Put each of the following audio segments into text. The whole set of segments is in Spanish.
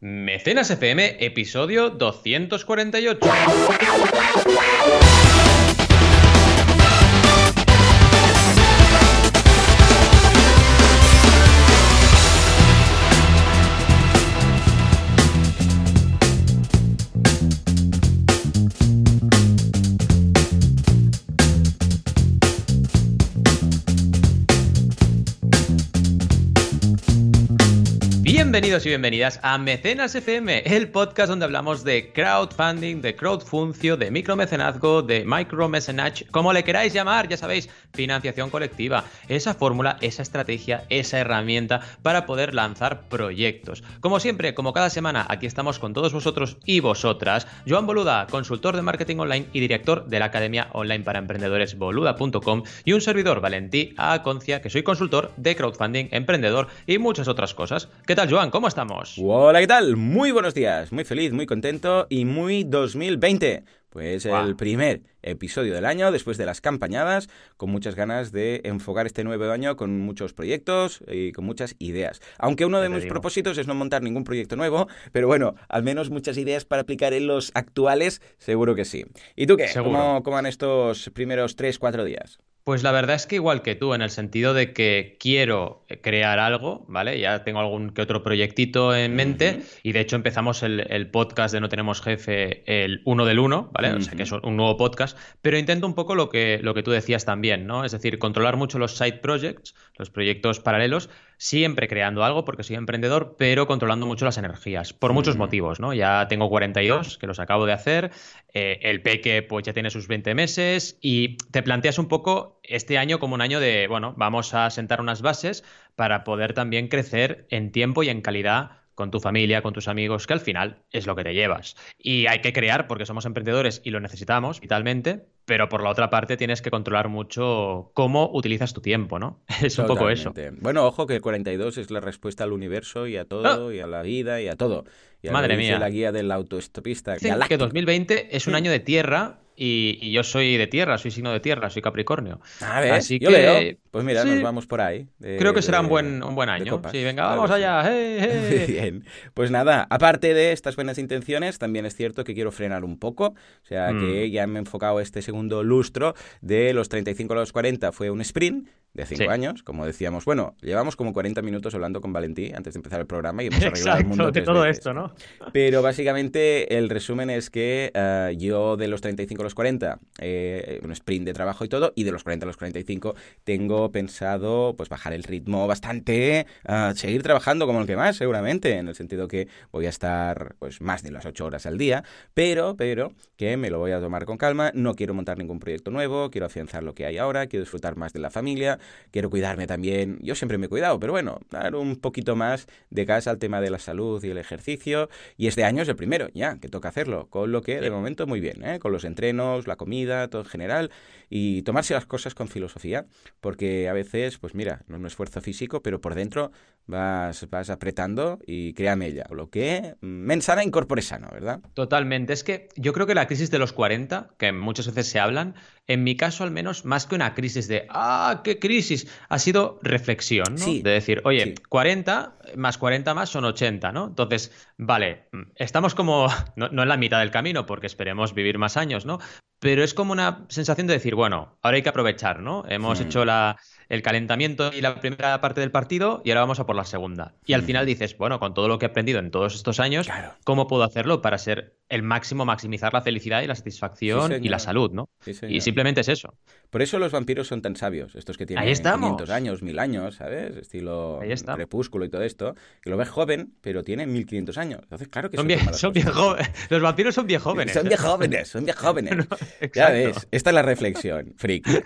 Mecenas FM, episodio 248. Y bienvenidas a Mecenas FM, el podcast donde hablamos de crowdfunding, de crowdfuncio, de micromecenazgo, de micromecenage, como le queráis llamar, ya sabéis, financiación colectiva, esa fórmula, esa estrategia, esa herramienta para poder lanzar proyectos. Como siempre, como cada semana, aquí estamos con todos vosotros y vosotras. Joan Boluda, consultor de marketing online y director de la Academia Online para Emprendedores boluda.com y un servidor, Valentí Aconcia, que soy consultor de crowdfunding, emprendedor y muchas otras cosas. ¿Qué tal, Joan? ¿Cómo estamos? Hola, ¿qué tal? Muy buenos días, muy feliz, muy contento y muy 2020. Pues el primer episodio del año, después de las campañadas, con muchas ganas de enfocar este nuevo año con muchos proyectos y con muchas ideas. Aunque uno de mis propósitos es no montar ningún proyecto nuevo, pero bueno, al menos muchas ideas para aplicar en los actuales, seguro que sí. ¿Y tú qué? ¿Cómo, ¿Cómo van estos primeros 3, 4 días? Pues la verdad es que igual que tú, en el sentido de que quiero crear algo, ¿vale? Ya tengo algún que otro proyectito en mente y de hecho empezamos el, podcast de No Tenemos Jefe el 1 del 1, ¿vale? O sea que es un nuevo podcast, pero intento un poco lo que, lo que tú decías también, ¿no? Es decir, controlar mucho los side projects, los proyectos paralelos, siempre creando algo porque soy emprendedor, pero controlando mucho las energías, por muchos motivos, ¿no? Ya tengo 42, que los acabo de hacer, eh, el peque pues ya tiene sus 20 meses y te planteas un poco este año como un año de, bueno, vamos a sentar unas bases para poder también crecer en tiempo y en calidad con tu familia, con tus amigos, que al final es lo que te llevas. Y hay que crear porque somos emprendedores y lo necesitamos vitalmente, pero por la otra parte tienes que controlar mucho cómo utilizas tu tiempo, ¿no? Es un poco eso. Bueno, ojo que 42 es la respuesta al universo y a todo, ah. y a la vida y a todo. Y Madre mía. La guía del autoestopista. Sí, que 2020 es un año de tierra y, yo soy de tierra, soy signo de tierra, soy Capricornio. A ver, Así yo que, Pues mira, nos vamos por ahí. creo que será un buen, un buen año. Sí, venga, vamos allá. Bien. Pues nada, aparte de estas buenas intenciones, también es cierto que quiero frenar un poco. O sea, que mm. ya me he enfocado este segundo lustro de los 35 a los 40 fue un sprint de cinco años, como decíamos. Bueno, llevamos como 40 minutos hablando con Valentí antes de empezar el programa y hemos arreglado el mundo de todo esto, ¿no? Pero básicamente el resumen es que eh, yo de los 35 a los 40, eh, un sprint de trabajo y todo, y de los 40 a los 45 tengo pensado pues bajar el ritmo bastante, uh, seguir trabajando como el que más, seguramente, en el sentido que voy a estar pues más de las 8 horas al día, pero, pero que me lo voy a tomar con calma, no quiero montar ningún proyecto nuevo, quiero afianzar lo que hay ahora, quiero disfrutar más de la familia, quiero cuidarme también. Yo siempre me he cuidado, pero bueno, dar un poquito más de casa al tema de la salud y el ejercicio. Y este año es el primero, ya, que toca hacerlo. Con lo que, de momento, muy bien, ¿eh? con los entrenos, la comida, todo en general. Y tomarse las cosas con filosofía, porque a veces, pues mira, no es un esfuerzo físico, pero por dentro vas, vas apretando y créame ella. Lo que mensana incorpore sano, ¿verdad? Totalmente. Es que yo creo que la crisis de los 40, que muchas veces se hablan, en mi caso al menos, más que una crisis de, ah, qué crisis, ha sido reflexión, ¿no? de decir, oye, 40 más 40 más son 80, ¿no? Entonces, vale, estamos como, no, no en la mitad del camino, porque esperemos vivir más años, ¿no? Pero es como una sensación de decir, bueno, ahora hay que aprovechar, ¿no? Hemos hecho la el calentamiento y la primera parte del partido y ahora vamos a por la segunda. Y al final dices, bueno, con todo lo que he aprendido en todos estos años, ¿cómo puedo hacerlo para ser el máximo, maximizar la felicidad y la satisfacción y la salud, ¿no? y simplemente es eso. Por eso los vampiros son tan sabios, estos que tienen 500 años, 1000 años, ¿sabes? Estilo crepúsculo y todo esto, que lo ves joven, pero tiene 1500 años. Entonces, claro que son, bien, son bien jóvenes. Los vampiros son bien jóvenes. Son bien jóvenes, son bien jóvenes. ya ves, esta es la reflexión, freak.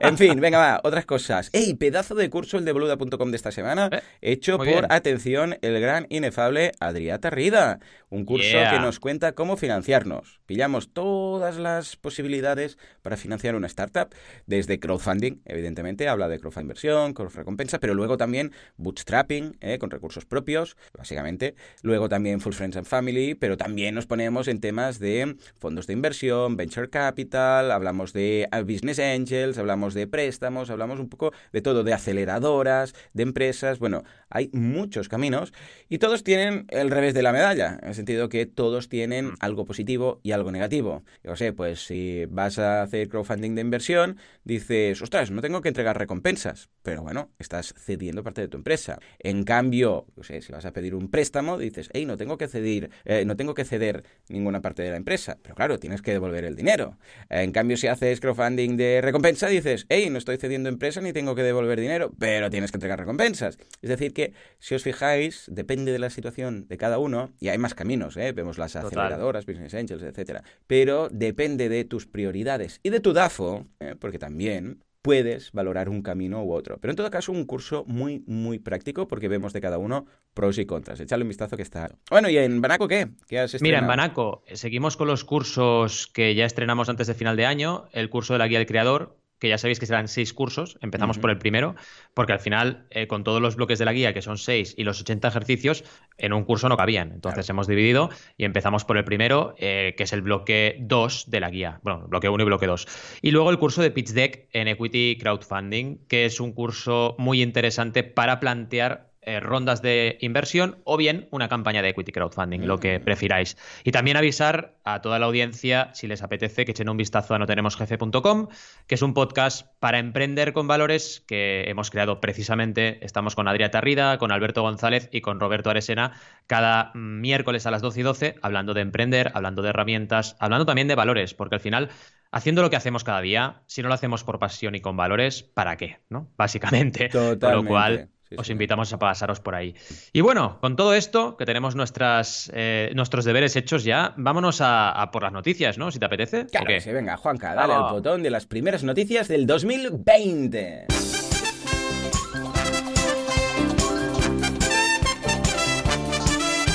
En fin, venga, va, otras cosas. ¡Ey! Pedazo de curso el de boluda.com de esta semana, eh, hecho por, atención, el gran inefable Adrià Tarrida. Un curso que nos cuenta cómo financiarnos. Pillamos todas todas las posibilidades para financiar una startup, desde crowdfunding, evidentemente, habla de crowdfunding inversión, con recompensa, pero luego también bootstrapping, ¿eh? con recursos propios, básicamente. Luego también Full Friends and Family, pero también nos ponemos en temas de fondos de inversión, venture capital, hablamos de ah, business angels, hablamos de préstamos, hablamos un poco de todo, de aceleradoras, de empresas. Bueno, hay muchos caminos y todos tienen el revés de la medalla, en el sentido que todos tienen mm. algo positivo y algo negativo. Yo sé, pues si vas a hacer crowdfunding de inversión, dices, ostras, no tengo que entregar recompensas, pero bueno, estás cediendo parte de tu empresa. En cambio, yo sé, si vas a pedir un préstamo, dices, hey, no tengo que ceder, eh, no tengo que ceder ninguna parte de la empresa, pero claro, tienes que devolver el dinero. En cambio, si haces crowdfunding de recompensa, dices, hey, no estoy cediendo empresa ni tengo que devolver dinero, pero tienes que entregar recompensas. Es decir, que si os fijáis, depende de la situación de cada uno, y hay más caminos, ¿eh? vemos las aceleradoras, business angels, etcétera, pero depende de tus prioridades y de tu DAFO, ¿eh? porque también puedes valorar un camino u otro. Pero en todo caso, un curso muy, muy práctico porque vemos de cada uno pros y contras. Echadle un vistazo que está. Bueno, ¿y en Banaco qué? ¿Qué has Mira, en Banaco eh, seguimos con los cursos que ya estrenamos antes de final de año. El curso de la guía del creador, que ya sabéis que serán seis cursos, empezamos por el primero, porque al final, eh, con todos los bloques de la guía, que son seis, y los 80 ejercicios, en un curso no cabían. Entonces hemos dividido y empezamos por el primero, eh, que es el bloque 2 de la guía. Bueno, bloque 1 y bloque 2. Y luego el curso de Pitch Deck en Equity Crowdfunding, que es un curso muy interesante para plantear eh, rondas de inversión o bien una campaña de equity crowdfunding, lo que mm. prefiráis. Y también avisar a toda la audiencia, si les apetece, que echen un vistazo a notenemosjefe.com, que es un podcast para emprender con valores que hemos creado precisamente. Estamos con Adrià Tarrida, con Alberto González y con Roberto Aresena cada miércoles a las 12 y 12, hablando de emprender, hablando de herramientas, hablando también de valores, porque al final haciendo lo que hacemos cada día, si no lo hacemos por pasión y con valores, ¿para qué? ¿No? Básicamente. Con lo cual, os invitamos a pasaros por ahí. Y bueno, con todo esto, que tenemos nuestras, eh, nuestros deberes hechos ya, vámonos a, por las noticias, ¿no? Si te apetece. Claro que sí, venga, Juanca, dale al botón de las primeras noticias del 2020.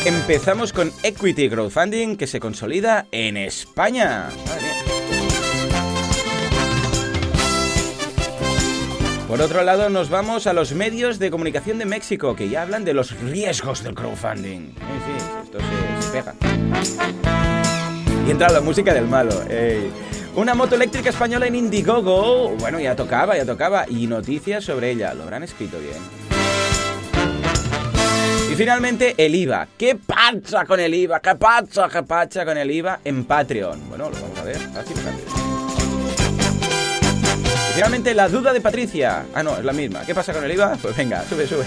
Empezamos con Equity Crowdfunding que se consolida en España. Por otro lado, nos vamos a los medios de comunicación de México, que ya hablan de los riesgos del crowdfunding. Sí, sí, esto se, pega. Y entra la música del malo. Una moto eléctrica española en Indiegogo. Bueno, ya tocaba, ya tocaba. Y noticias sobre ella. Lo habrán escrito bien. Y finalmente, el IVA. ¿Qué pasa con el IVA? ¿Qué pasa, qué pasa con el IVA en Patreon? Bueno, lo vamos a ver. Fácil, fácil. Finalmente, la duda de Patricia. Ah, no, es la misma. ¿Qué pasa con el IVA? Pues venga, sube, sube.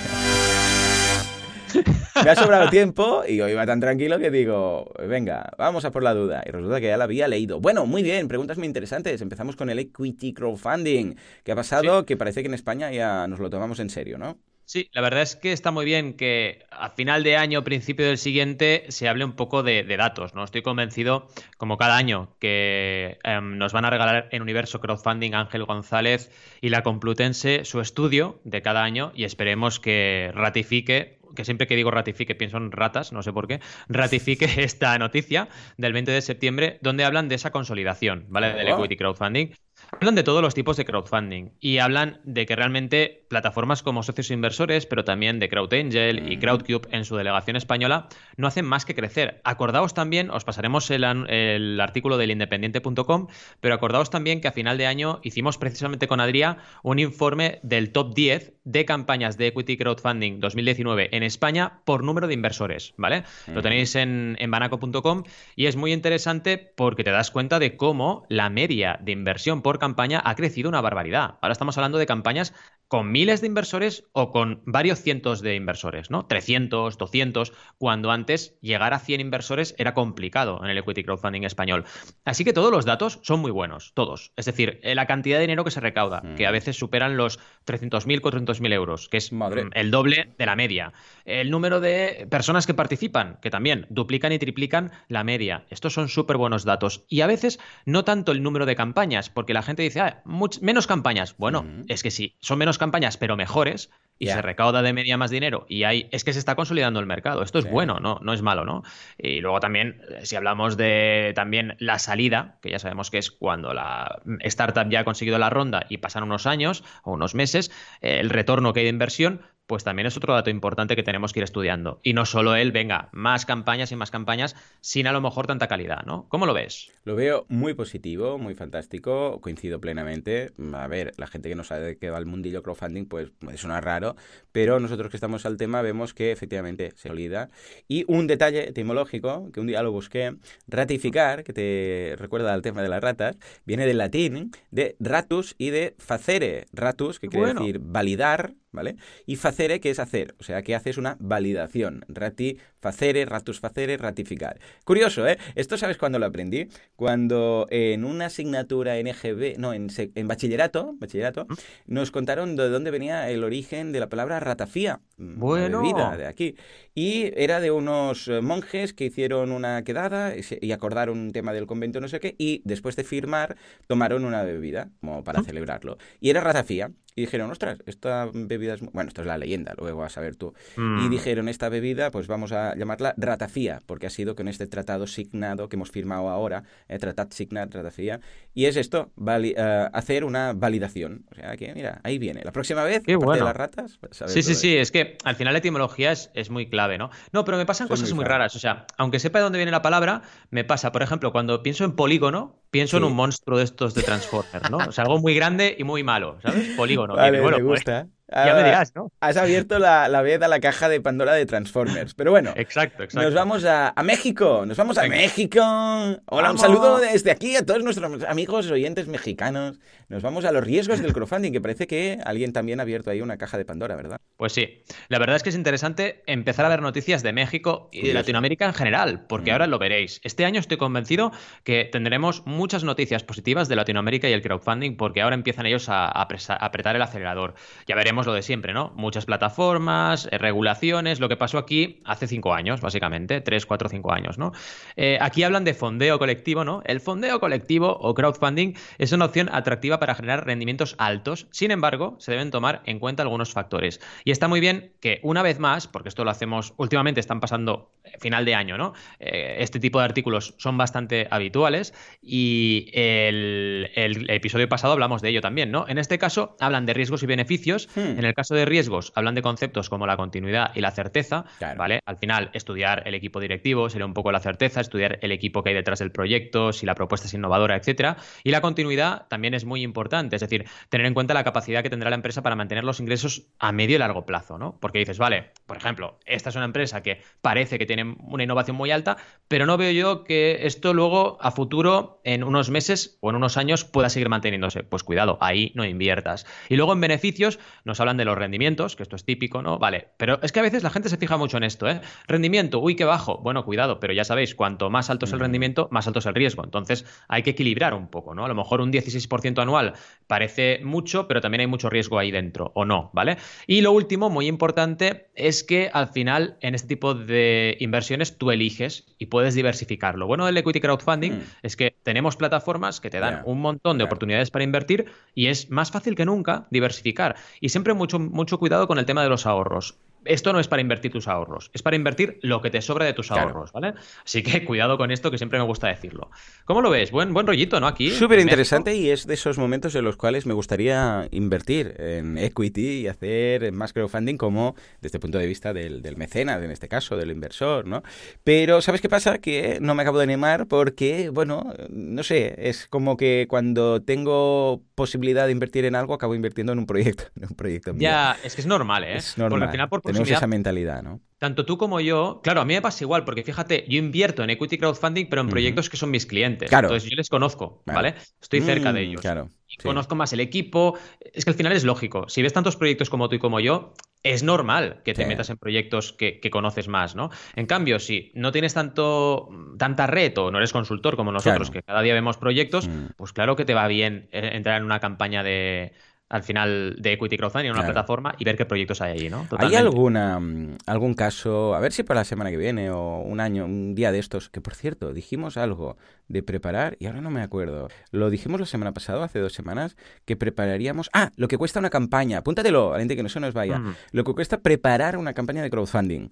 Me ha sobrado tiempo y hoy iba tan tranquilo que digo, venga, vamos a por la duda. Y resulta que ya la había leído. Bueno, muy bien, preguntas muy interesantes. Empezamos con el equity crowdfunding. ¿Qué ha pasado? Que parece que en España ya nos lo tomamos en serio, ¿no? Sí, la verdad es que está muy bien que a final de año, principio del siguiente, se hable un poco de, datos. ¿no? Estoy convencido, como cada año, que em, nos van a regalar en Universo Crowdfunding Ángel González y la Complutense su estudio de cada año y esperemos que ratifique que siempre que digo ratifique pienso en ratas, no sé por qué, ratifique esta noticia del 20 de septiembre donde hablan de esa consolidación, ¿vale? Del equity crowdfunding Hablan de todos los tipos de crowdfunding y hablan de que realmente plataformas como socios inversores, pero también de CrowdAngel y CrowdCube en su delegación española, no hacen más que crecer. Acordaos también, os pasaremos el, artículo del independiente.com, pero acordaos también que a final de año hicimos precisamente con Adrià un informe del top 10 de campañas de equity crowdfunding 2019 en España por número de inversores, ¿vale? Lo tenéis en, en banaco.com y es muy interesante porque te das cuenta de cómo la media de inversión por campaña ha crecido una barbaridad. Ahora estamos hablando de campañas con miles de inversores o con varios cientos de inversores, ¿no? 300, 200, cuando antes llegar a 100 inversores era complicado en el equity crowdfunding español. Así que todos los datos son muy buenos, todos. Es decir, eh, la cantidad de dinero que se recauda, que a veces superan los 300.000, 400.000 euros, que es el doble de la media. El número de personas que participan, que también duplican y triplican la media. Estos son súper buenos datos. Y a veces no tanto el número de campañas, porque la gente dice, ah, menos campañas. Bueno, mm. es que sí, son menos campañas, pero mejores, y se recauda de media más dinero y hay, es que se está consolidando el mercado. Esto es bueno, ¿no? no es malo, ¿no? Y luego también, eh, si hablamos de también la salida, que ya sabemos que es cuando la startup ya ha conseguido la ronda y pasan unos años o unos meses, el retorno que hay de inversión, pues también es otro dato importante que tenemos que ir estudiando. Y no solo él, venga, más campañas y más campañas sin a lo mejor tanta calidad, ¿no? ¿Cómo lo ves? Lo veo muy positivo, muy fantástico, coincido plenamente. A ver, la gente que no sabe de qué va el mundillo crowdfunding, pues suena raro, pero nosotros que estamos al tema vemos que efectivamente se olvida. Y un detalle etimológico, que un día lo busqué, ratificar, que te recuerda al tema de las ratas, viene del latín de ratus y de facere. Ratus, que quiere decir validar, ¿vale? Y facere, que es hacer, o sea, que haces una validación. Rati, facere, ratus facere, ratificar. Curioso, ¿eh? Esto sabes cuándo lo aprendí? Cuando en una asignatura en EGB, no, en, en bachillerato, bachillerato, nos contaron de dónde venía el origen de la palabra ratafía. Mm, bueno. Bebida de aquí. Y era de unos eh, monjes que hicieron una quedada y acordaron un tema del convento, no sé qué, y después de firmar tomaron una bebida, como para celebrarlo. Y era ratafía. Y dijeron, ostras, esta bebida es... Bueno, esto es la leyenda, luego vas a ver tú. Y mm. dijeron, esta bebida, pues vamos a llamarla ratafía, porque ha sido con este tratado signado que hemos firmado ahora, eh, Tratat Signat Ratafía, y es esto, eh, hacer una validación. O sea que, mira, ahí viene. La próxima vez, Qué de las ratas... Sí, sí, sí, es que al final la etimología es, es muy clave, ¿no? No, pero me pasan cosas muy, raras. O sea, aunque sepa de dónde viene la palabra, me pasa, por ejemplo, cuando pienso en polígono, pienso en un monstruo de estos de Transformers, ¿no? O sea, algo muy grande y muy malo, ¿sabes? Polígono. Vale, me pues, gusta. Ya me dirás, ¿no? Has abierto la, la vez a la caja de Pandora de Transformers. Pero bueno, exacto, exacto. nos vamos a, México. Nos vamos a México. Hola, un saludo desde aquí a todos nuestros amigos oyentes mexicanos. Nos vamos a los riesgos del crowdfunding, que parece que alguien también ha abierto ahí una caja de Pandora, ¿verdad? Pues sí. La verdad es que es interesante empezar a ver noticias de México y de Latinoamérica en general, porque mm. ahora lo veréis. Este año estoy convencido que tendremos muchas noticias positivas de Latinoamérica y el crowdfunding, porque ahora empiezan ellos a apretar el acelerador. Ya veremos lo de siempre, ¿no? Muchas plataformas, eh, regulaciones, lo que pasó aquí hace cinco años, básicamente, tres, cuatro, cinco años, ¿no? Eh, aquí hablan de fondeo colectivo, ¿no? El fondeo colectivo o crowdfunding es una opción atractiva para generar rendimientos altos, sin embargo, se deben tomar en cuenta algunos factores. Y está muy bien que una vez más, porque esto lo hacemos últimamente, están pasando eh, final de año, ¿no? este tipo de artículos son bastante habituales y el, episodio pasado hablamos de ello también, ¿no? En este caso hablan de riesgos y beneficios. Hmm. En el caso de riesgos, hablan de conceptos como la continuidad y la certeza, ¿vale? Al final, estudiar el equipo directivo sería un poco la certeza, estudiar el equipo que hay detrás del proyecto, si la propuesta es innovadora, etcétera. Y la continuidad también es muy importante, es decir, tener en cuenta la capacidad que tendrá la empresa para mantener los ingresos a medio y largo plazo, ¿no? Porque dices, vale, por ejemplo, esta es una empresa que parece que tiene una innovación muy alta, pero no veo yo que esto luego a futuro, en unos meses o en unos años, pueda seguir manteniéndose. Pues cuidado, ahí no inviertas. Y luego en beneficios, nos hablan de los rendimientos, que esto es típico, ¿no? Vale, pero es que a veces la gente se fija mucho en esto, ¿eh? Rendimiento, uy, qué bajo. Bueno, cuidado, pero ya sabéis, cuanto más alto es el rendimiento, más alto es el riesgo. Entonces hay que equilibrar un poco, ¿no? A lo mejor un 16% anual parece mucho, pero también hay mucho riesgo ahí dentro, o no, ¿vale? Y lo último, muy importante, es que al final en este tipo de inversiones tú eliges y puedes diversificar. Lo bueno del equity crowdfunding mm. es que tenemos plataformas que te dan un montón de oportunidades para invertir y es más fácil que nunca diversificar. Y siempre mucho, mucho cuidado con el tema de los ahorros esto no es para invertir tus ahorros, es para invertir lo que te sobra de tus ahorros, ¿vale? Así que cuidado con esto, que siempre me gusta decirlo. ¿Cómo lo ves? Buen, buen rollito, ¿no? Aquí. Súper interesante y es de esos momentos en los cuales me gustaría invertir en equity y hacer más crowdfunding como desde el punto de vista del, del mecenas, en este caso, del inversor, ¿no? Pero, ¿sabes qué pasa? Que no me acabo de animar porque, bueno, no sé, es como que cuando tengo posibilidad de invertir en algo, acabo invirtiendo en un proyecto. En un proyecto ya, es que es normal, ¿eh? Es normal. Porque al final, por tenemos esa mentalidad, ¿no? Tanto tú como yo, claro, a mí me pasa igual, porque fíjate, yo invierto en equity crowdfunding, pero en proyectos que son mis clientes. Claro. Entonces yo les conozco, ¿vale? Estoy cerca de mm, ellos. Claro. Conozco más el equipo. Es que al final es lógico. Si ves tantos proyectos como tú y como yo, es normal que te metas en proyectos que, conoces más, ¿no? En cambio, si no tienes tanto, tanta red o no eres consultor como nosotros, que cada día vemos proyectos, mm. pues claro que te va bien eh, entrar en una campaña de, al final de equity crowdfunding en una plataforma y ver qué proyectos hay allí, ¿no? ¿Hay alguna, mm, algún caso, a ver si para la semana que viene o un año, un día de estos, que por cierto, dijimos algo de preparar y ahora no me acuerdo. Lo dijimos la semana pasada, hace dos semanas, que prepararíamos... Ah, lo que cuesta una campaña, apúntatelo, gente que no se nos vaya. Lo que cuesta preparar una campaña de crowdfunding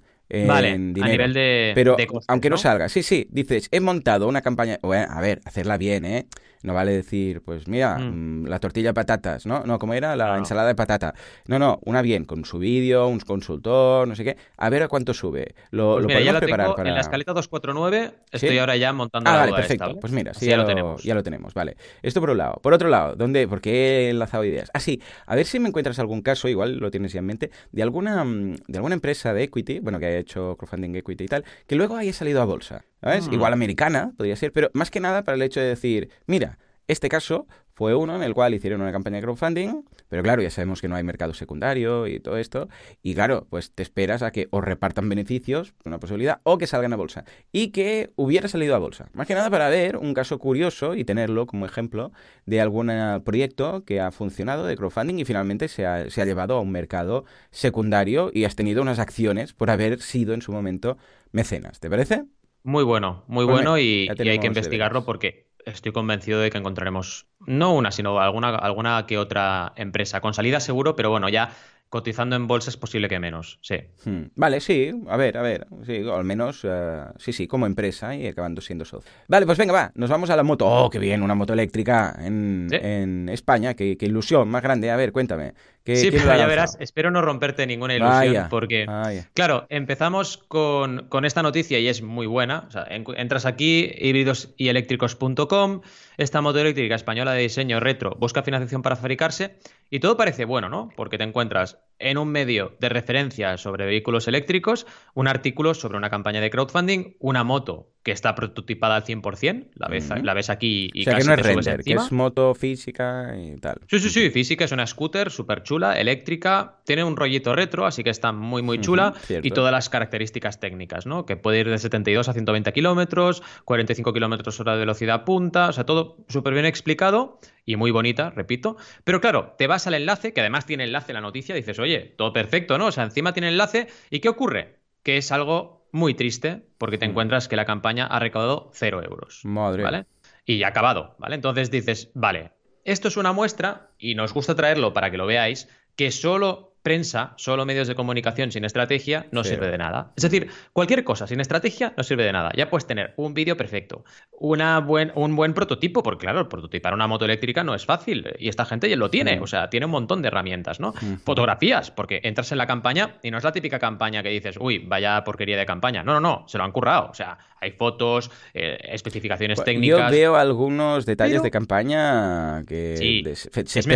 vale, a nivel de. Pero aunque ¿no? salga, sí, sí, dices, he montado una campaña. a ver, hacerla bien, ¿eh? No vale decir, pues mira, mm. Mm, la tortilla de patatas, ¿no? No, ¿cómo era? La ensalada de patata. No, no, una bien, con su vídeo, un consultor, no sé qué. A ver a cuánto sube. Lo, pues lo podemos ya preparar para. En la escaleta 249 estoy ahora ya montando ah, la vale, perfecto. ¿eh? Pues mira, sí, ya, lo, tenemos. Ya lo tenemos, vale. Esto por un lado. Por otro lado, ¿dónde? ¿Por qué he enlazado ideas? Ah, sí, a ver si me encuentras algún caso, igual lo tienes ya en mente, de alguna, mm, de alguna empresa de equity, bueno, que haya hecho crowdfunding equity y tal, que luego haya salido a bolsa. ¿Sabes? Mm. Igual americana, podría ser, pero más que nada para el hecho de decir, mira, este caso fue uno en el cual hicieron una campaña de crowdfunding, pero claro, ya sabemos que no hay mercado secundario y todo esto, y claro, pues te esperas a que os repartan beneficios, una posibilidad, o que salgan a bolsa, y que hubiera salido a bolsa. Más que nada para ver un caso curioso y tenerlo como ejemplo de algún proyecto que ha funcionado de crowdfunding y finalmente se ha, se ha llevado a un mercado secundario y has tenido unas acciones por haber sido en su momento mecenas. ¿Te parece? Muy bueno, muy pues bueno y, hay que investigarlo porque estoy convencido de que encontraremos no una, sino alguna, alguna que otra empresa con salida seguro, pero bueno, ya cotizando en bolsa es posible que menos, sí. Hmm. Vale, sí, a ver, a ver, sí, al menos, eh, sí, sí, como empresa y acabando siendo socio. Vale, pues venga, va, nos vamos a la moto. Oh, qué bien, una moto eléctrica en, en España, qué, qué, ilusión más grande. A ver, cuéntame sí, pero ya verás, espero no romperte ninguna ilusión porque, claro, empezamos con, con, esta noticia y es muy buena. O sea, entras aquí, híbridos y eléctricos.com, esta moto eléctrica española de diseño retro busca financiación para fabricarse y todo parece bueno, ¿no? Porque te encuentras en un medio de referencia sobre vehículos eléctricos, un artículo sobre una campaña de crowdfunding, una moto que está prototipada al 100%, la ves, la ves aquí y o sea, que no es render, que es moto física y tal. Sí, sí, sí, física, es una scooter súper chula, eléctrica, tiene un rollito retro, así que está muy, muy chula y todas las características técnicas, ¿no? Que puede ir de 72 a 120 kilómetros, 45 kilómetros hora de velocidad punta, o sea, todo súper bien explicado y muy bonita, repito. Pero claro, te vas al enlace, que además tiene enlace la noticia, dices, oye, todo perfecto, ¿no? O sea, encima tiene enlace, ¿y qué ocurre? Que es algo muy triste porque te mm. encuentras que la campaña ha recaudado cero euros. Madre. ¿Vale? Y ha acabado, ¿vale? Entonces dices, vale, esto es una muestra, y nos gusta traerlo para que lo veáis, que solo prensa, solo medios de comunicación sin estrategia, no sirve de nada. Es decir, cualquier cosa sin estrategia no sirve de nada. Ya puedes tener un vídeo perfecto, una buen, un buen prototipo, porque claro, prototipar una moto eléctrica no es fácil y esta gente ya lo tiene, o sea, tiene un montón de herramientas, ¿no? Fotografías, porque entras en la campaña y no es la típica campaña que dices, uy, vaya porquería de campaña. No, no, no, se lo han currado. O sea, hay fotos, eh, especificaciones pues técnicas. Yo veo algunos detalles de campaña que sí, es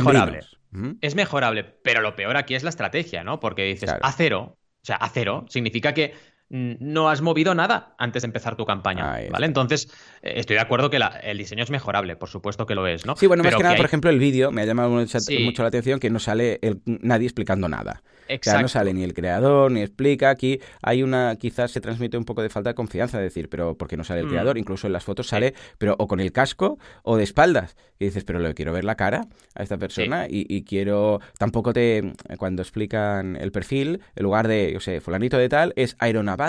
Es mejorable, pero lo peor aquí es la estrategia, ¿no? Porque dices a cero, o sea, a cero significa que no has movido nada antes de empezar tu campaña, ¿vale? Entonces, eh, estoy de acuerdo que el diseño es mejorable, por supuesto que lo es, ¿no? Sí, bueno, más que nada, por ejemplo, el vídeo me ha llamado mucho, la atención que no sale nadie explicando nada. Exacto. O sea, no sale ni el creador, ni explica. Aquí hay una, quizás se transmite un poco de falta de confianza, de decir, pero ¿por qué no sale el mm. creador? Incluso en las fotos sale, pero o con el casco o de espaldas. Y dices, pero le quiero ver la cara a esta persona y, quiero, tampoco te, cuando explican el perfil, en lugar de, yo sé, fulanito de tal, es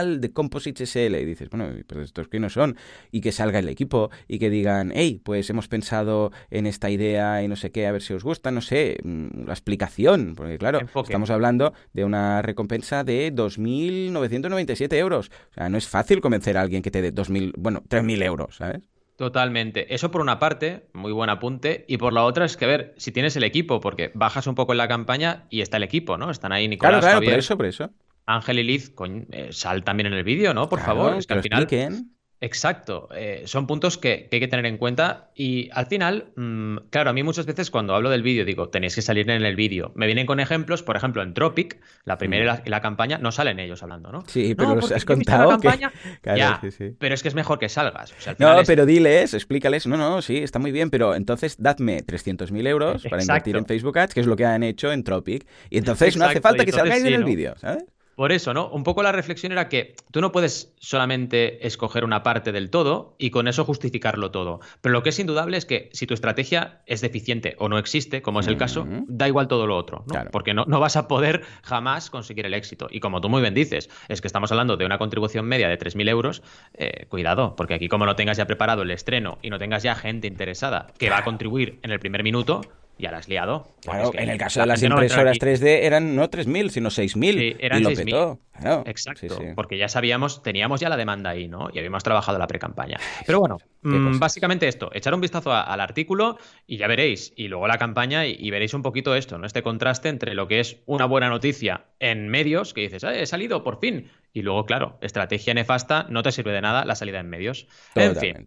de Composites SL. Y dices, bueno, pues estos que no son. Y que salga el equipo y que digan, hey, pues hemos pensado en esta idea y no sé qué, a ver si os gusta, no sé, mm, la explicación. Porque claro, estamos hablando de una recompensa de 2.997 euros. O sea, no es fácil convencer a alguien que te dé 2.000, bueno, 3.000 euros, ¿sabes? Totalmente. Eso por una parte, muy buen apunte. Y por la otra es que, a ver, si tienes el equipo, porque bajas un poco en la campaña y está el equipo, ¿no? Están ahí Nicolás, Claro, claro, por eso, por eso. Ángel y Liz, eh, sal también en el vídeo, ¿no? Por favor. Es que al final. Exacto, eh, son puntos que, hay que tener en cuenta y al final, mm, claro, a mí muchas veces cuando hablo del vídeo digo, tenéis que salir en el vídeo. Me vienen con ejemplos, por ejemplo, en Tropic, la primera y la, campaña, no salen ellos hablando, ¿no? Sí, pero los has contado. ya, pero es que es mejor que salgas. no, pero diles, explícales, no, no, sí, está muy bien, pero entonces dadme 300.000 euros para invertir en Facebook Ads, que es lo que han hecho en Tropic, y entonces no hace falta que salgáis en el vídeo, ¿sabes? Por eso, ¿no? Un poco la reflexión era que tú no puedes solamente escoger una parte del todo y con eso justificarlo todo. Pero lo que es indudable es que si tu estrategia es deficiente o no existe, como es el caso, da igual todo lo otro, ¿no? Porque no, no, vas a poder jamás conseguir el éxito. Y como tú muy bien dices, es que estamos hablando de una contribución media de 3.000 euros, eh, cuidado, porque aquí como no tengas ya preparado el estreno y no tengas ya gente interesada que va a contribuir en el primer minuto, ya la has liado. Claro, en el caso de las impresoras 3D eran no 3.000, sino 6.000. Sí, eran y lo petó. Exacto, porque ya sabíamos, teníamos ya la demanda ahí, ¿no? Y habíamos trabajado la pre-campaña. Pero bueno, mm, básicamente esto, echar un vistazo al artículo y ya veréis, y luego la campaña y, veréis un poquito esto, ¿no? Este contraste entre lo que es una buena noticia en medios, que dices, he salido por fin, y luego, claro, estrategia nefasta, no te sirve de nada la salida en medios. En fin.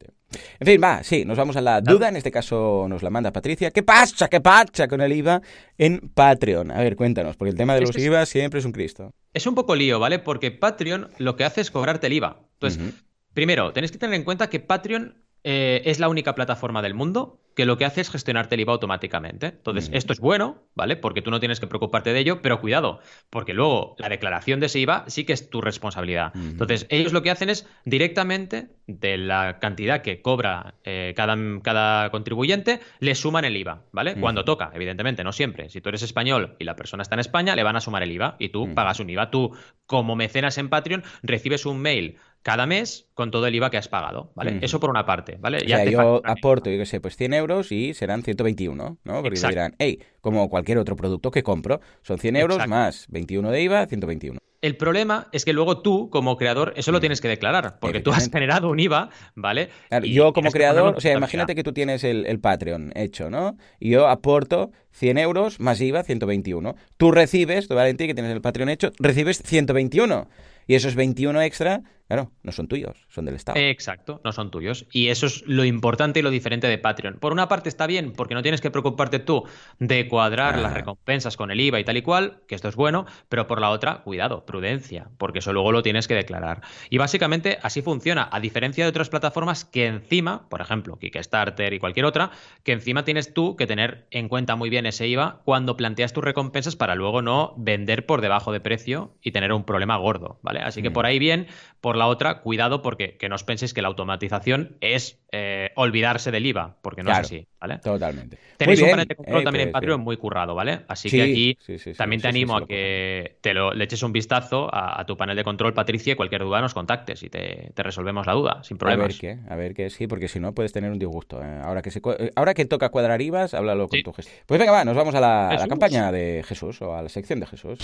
En fin, va, sí, nos vamos a la duda. En este caso nos la manda Patricia. ¿Qué pasa? ¿Qué pasa con el IVA en Patreon? A ver, cuéntanos, porque el tema de los IVA siempre es un Cristo. Es un poco lío, ¿vale? Porque Patreon lo que hace es cobrarte el IVA. Entonces, primero, tenéis que tener en cuenta que Patreon eh, es la única plataforma del mundo que lo que hace es gestionarte el IVA automáticamente. Entonces, esto es bueno, ¿vale? Porque tú no tienes que preocuparte de ello, pero cuidado, porque luego la declaración de ese IVA sí que es tu responsabilidad. Entonces, ellos lo que hacen es directamente de la cantidad que cobra eh, cada, cada, contribuyente, le suman el IVA, ¿vale? Cuando toca, evidentemente, no siempre. Si tú eres español y la persona está en España, le van a sumar el IVA y tú pagas un IVA. Tú, como mecenas en Patreon, recibes un mail cada mes con todo el IVA que has pagado, ¿vale? Eso por una parte, ¿vale? Ya yo aporto, yo qué sé, pues 100 euros y serán 121, ¿no? Porque dirán, hey, como cualquier otro producto que compro, son 100 euros más 21 de IVA, 121. El problema es que luego tú, como creador, eso lo tienes que declarar, porque tú has generado un IVA, ¿vale? yo como creador, o sea, imagínate que tú tienes el, el, Patreon hecho, ¿no? Y yo aporto 100 euros más IVA, 121. Tú recibes, tú, Valentín, que tienes el Patreon hecho, recibes 121. Y esos 21 extra Claro, no son tuyos, son del Estado. Exacto, no son tuyos. Y eso es lo importante y lo diferente de Patreon. Por una parte está bien, porque no tienes que preocuparte tú de cuadrar las recompensas con el IVA y tal y cual, que esto es bueno, pero por la otra, cuidado, prudencia, porque eso luego lo tienes que declarar. Y básicamente así funciona, a diferencia de otras plataformas que encima, por ejemplo, Kickstarter y cualquier otra, que encima tienes tú que tener en cuenta muy bien ese IVA cuando planteas tus recompensas para luego no vender por debajo de precio y tener un problema gordo, ¿vale? Así que mm. por ahí bien, por la otra, cuidado porque que no os penséis que la automatización es eh, olvidarse del IVA, porque no es así, ¿vale? Totalmente. Tenéis un panel de control eh, también en Patreon muy currado, ¿vale? Así que aquí también te animo a que te lo, le eches un vistazo a, tu panel de control, Patricia, y cualquier duda nos contactes y te, resolvemos la duda, sin problemas. A ver qué, a ver qué, sí, porque si no puedes tener un disgusto. ¿eh? Ahora, que se, ahora que toca cuadrar IVAs, háblalo con tu gesto. Pues venga, va, nos vamos a la, a la campaña de Jesús o a la sección de Jesús.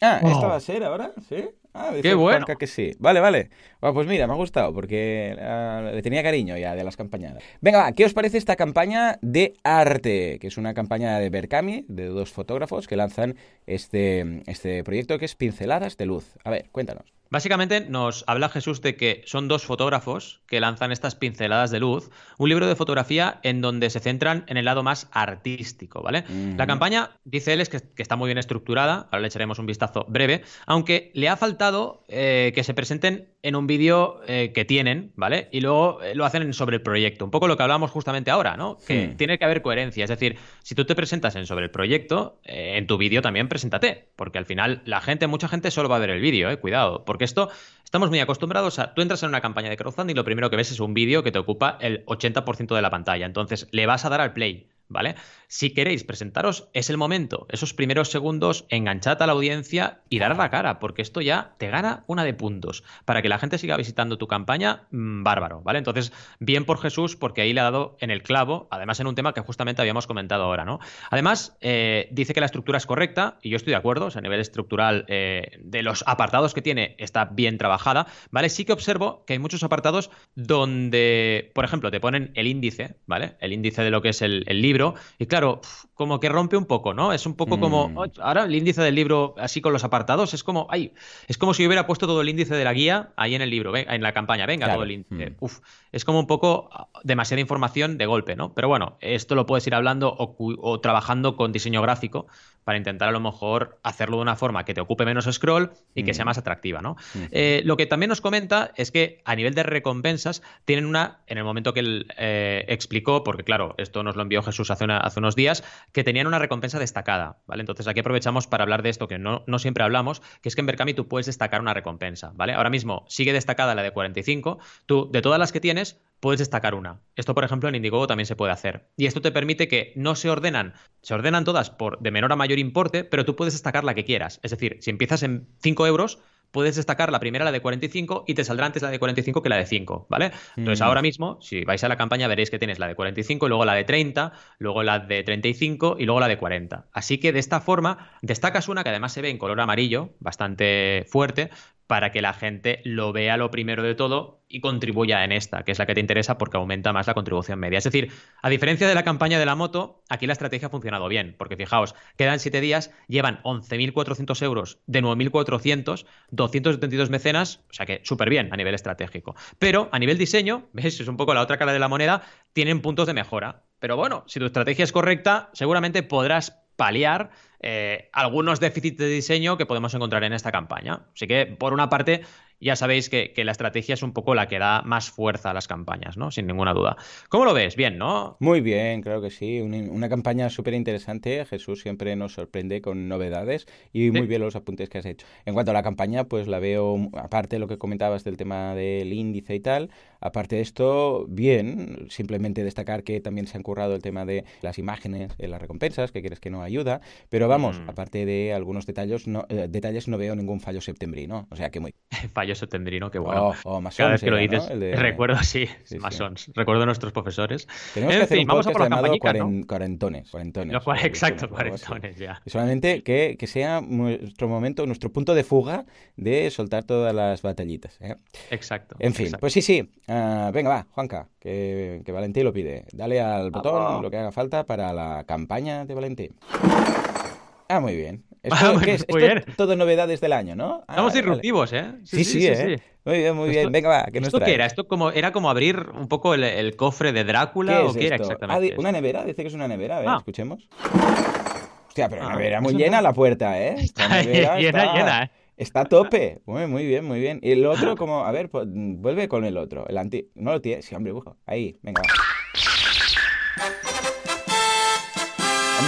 Ah, ¿esta va a ser ahora? ¿Sí? Ah, Qué bueno. Que sí. Vale, vale. pues mira, me ha gustado porque ah, le tenía cariño ya de las campañadas. Venga, va, ¿qué os parece esta campaña de arte? Que es una campaña de Berkami, de dos fotógrafos que lanzan este, este proyecto que es Pinceladas de Luz. A ver, cuéntanos. Básicamente nos habla Jesús de que son dos fotógrafos que lanzan estas pinceladas de luz, un libro de fotografía en donde se centran en el lado más artístico, ¿vale? La campaña, dice él, es que, está muy bien estructurada, ahora le echaremos un vistazo breve, aunque le ha faltado eh, que se presenten en un vídeo eh, que tienen, ¿vale? Y luego eh, lo hacen sobre el proyecto, un poco lo que hablábamos justamente ahora, ¿no? Que hmm. tiene que haber coherencia, es decir, si tú te presentas en sobre el proyecto, en tu vídeo también preséntate, porque al final la gente, mucha gente solo va a ver el vídeo, ¿eh? Cuidado, porque esto estamos muy acostumbrados a. Tú entras en una campaña de crowdfunding y lo primero que ves es un vídeo que te ocupa el 80% de la pantalla. Entonces le vas a dar al play. ¿Vale? Si queréis presentaros, es el momento, esos primeros segundos, enganchad a la audiencia y dar la cara, porque esto ya te gana una de puntos. Para que la gente siga visitando tu campaña, mm, bárbaro, ¿vale? Entonces, bien por Jesús, porque ahí le ha dado en el clavo, además en un tema que justamente habíamos comentado ahora, ¿no? Además, eh, dice que la estructura es correcta, y yo estoy de acuerdo, a nivel estructural eh, de los apartados que tiene está bien trabajada, ¿vale? Sí que observo que hay muchos apartados donde, por ejemplo, te ponen el índice, ¿vale? El índice de lo que es el libro y claro, como que rompe un poco, ¿no? Es un poco como. Mm. ahora el índice del libro, así con los apartados, es como. Ay, es como si hubiera puesto todo el índice de la guía ahí en el libro, en la campaña. Venga, todo el índice. Mm. Uf, es como un poco ah, demasiada información de golpe, ¿no? Pero bueno, esto lo puedes ir hablando o trabajando con diseño gráfico para intentar a lo mejor hacerlo de una forma que te ocupe menos scroll y que sea mm. más atractiva, ¿no? Eh, lo que también nos comenta es que a nivel de recompensas tienen una, en el momento que él eh, explicó, porque claro, esto nos lo envió Jesús hace, unos días, que tenían una recompensa destacada, ¿vale? Entonces aquí aprovechamos para hablar de esto que no, no siempre hablamos, que es que en Berkami tú puedes destacar una recompensa, ¿vale? Ahora mismo sigue destacada la de 45, tú de todas las que tienes puedes destacar una. Esto, por ejemplo, en Indiegogo también se puede hacer. Y esto te permite que no se ordenan, se ordenan todas por de menor a mayor importe, pero tú puedes destacar la que quieras. Es decir, si empiezas en 5 euros, puedes destacar la primera, la de 45, y te saldrá antes la de 45 que la de 5, ¿vale? Entonces, mm. ahora mismo, si vais a la campaña, veréis que tienes la de 45, luego la de 30, luego la de 35 y luego la de 40. Así que de esta forma, destacas una que además se ve en color amarillo, bastante fuerte, para que la gente lo vea lo primero de todo y contribuya en esta, que es la que te interesa porque aumenta más la contribución media. Es decir, a diferencia de la campaña de la moto, aquí la estrategia ha funcionado bien, porque fijaos, quedan 7 días, llevan 11.400 euros de 9.400, 272 mecenas, o sea que súper bien a nivel estratégico. Pero a nivel diseño, ¿ves? Es un poco la otra cara de la moneda, tienen puntos de mejora. Pero bueno, si tu estrategia es correcta, seguramente podrás paliar eh, algunos déficits de diseño que podemos encontrar en esta campaña. Así que, por una parte, ya sabéis que, la estrategia es un poco la que da más fuerza a las campañas, ¿no? Sin ninguna duda. ¿Cómo lo ves? Bien, ¿no? Muy bien, creo que sí. Una, campaña súper interesante. Jesús siempre nos sorprende con novedades y muy bien los apuntes que has hecho. En cuanto a la campaña, pues la veo, aparte de lo que comentabas del tema del índice y tal, aparte de esto, bien. Simplemente destacar que también se han currado el tema de las imágenes, de las recompensas, que quieres que no ayuda. Pero vamos, mm. aparte de algunos detalles, no, eh, detalles no veo ningún fallo septembrino. O sea que muy... fallo septendrino, que bueno. Oh, oh, Cada vez que lo dices, recuerdo, sí, sí, masons. Recuerdo a nuestros profesores. Tenemos que hacer un vamos a por la llamado cuarentones. exacto, cuarentones, ya. solamente que, que, sea nuestro momento, nuestro punto de fuga de soltar todas las batallitas. ¿eh? Exacto. En fin, pues sí, sí. Uh, venga, va, Juanca, que, que Valentín lo pide. Dale al botón lo que haga falta para la campaña de Valentín. Ah, muy bien. Esto, ¿qué es? Esto, todo novedades del año, ¿no? Ah, Estamos disruptivos, ¿eh? Sí, sí, ¿eh? Muy bien, muy bien. Venga, va, ¿qué nos ¿Esto qué era? ¿Esto como, era como abrir un poco el, cofre de Drácula o qué era exactamente? Ah, ¿Una nevera? Dice que es una nevera. A ver, ah. escuchemos. Hostia, pero una ah, nevera muy llena la puerta, ¿eh? Está llena, llena, ¿eh? Está a tope. Muy, muy bien, muy bien. Y el otro, como, a ver, pues, vuelve con el otro. El anti... ¿No lo tiene? Sí, hombre, busco. Ahí, venga, va.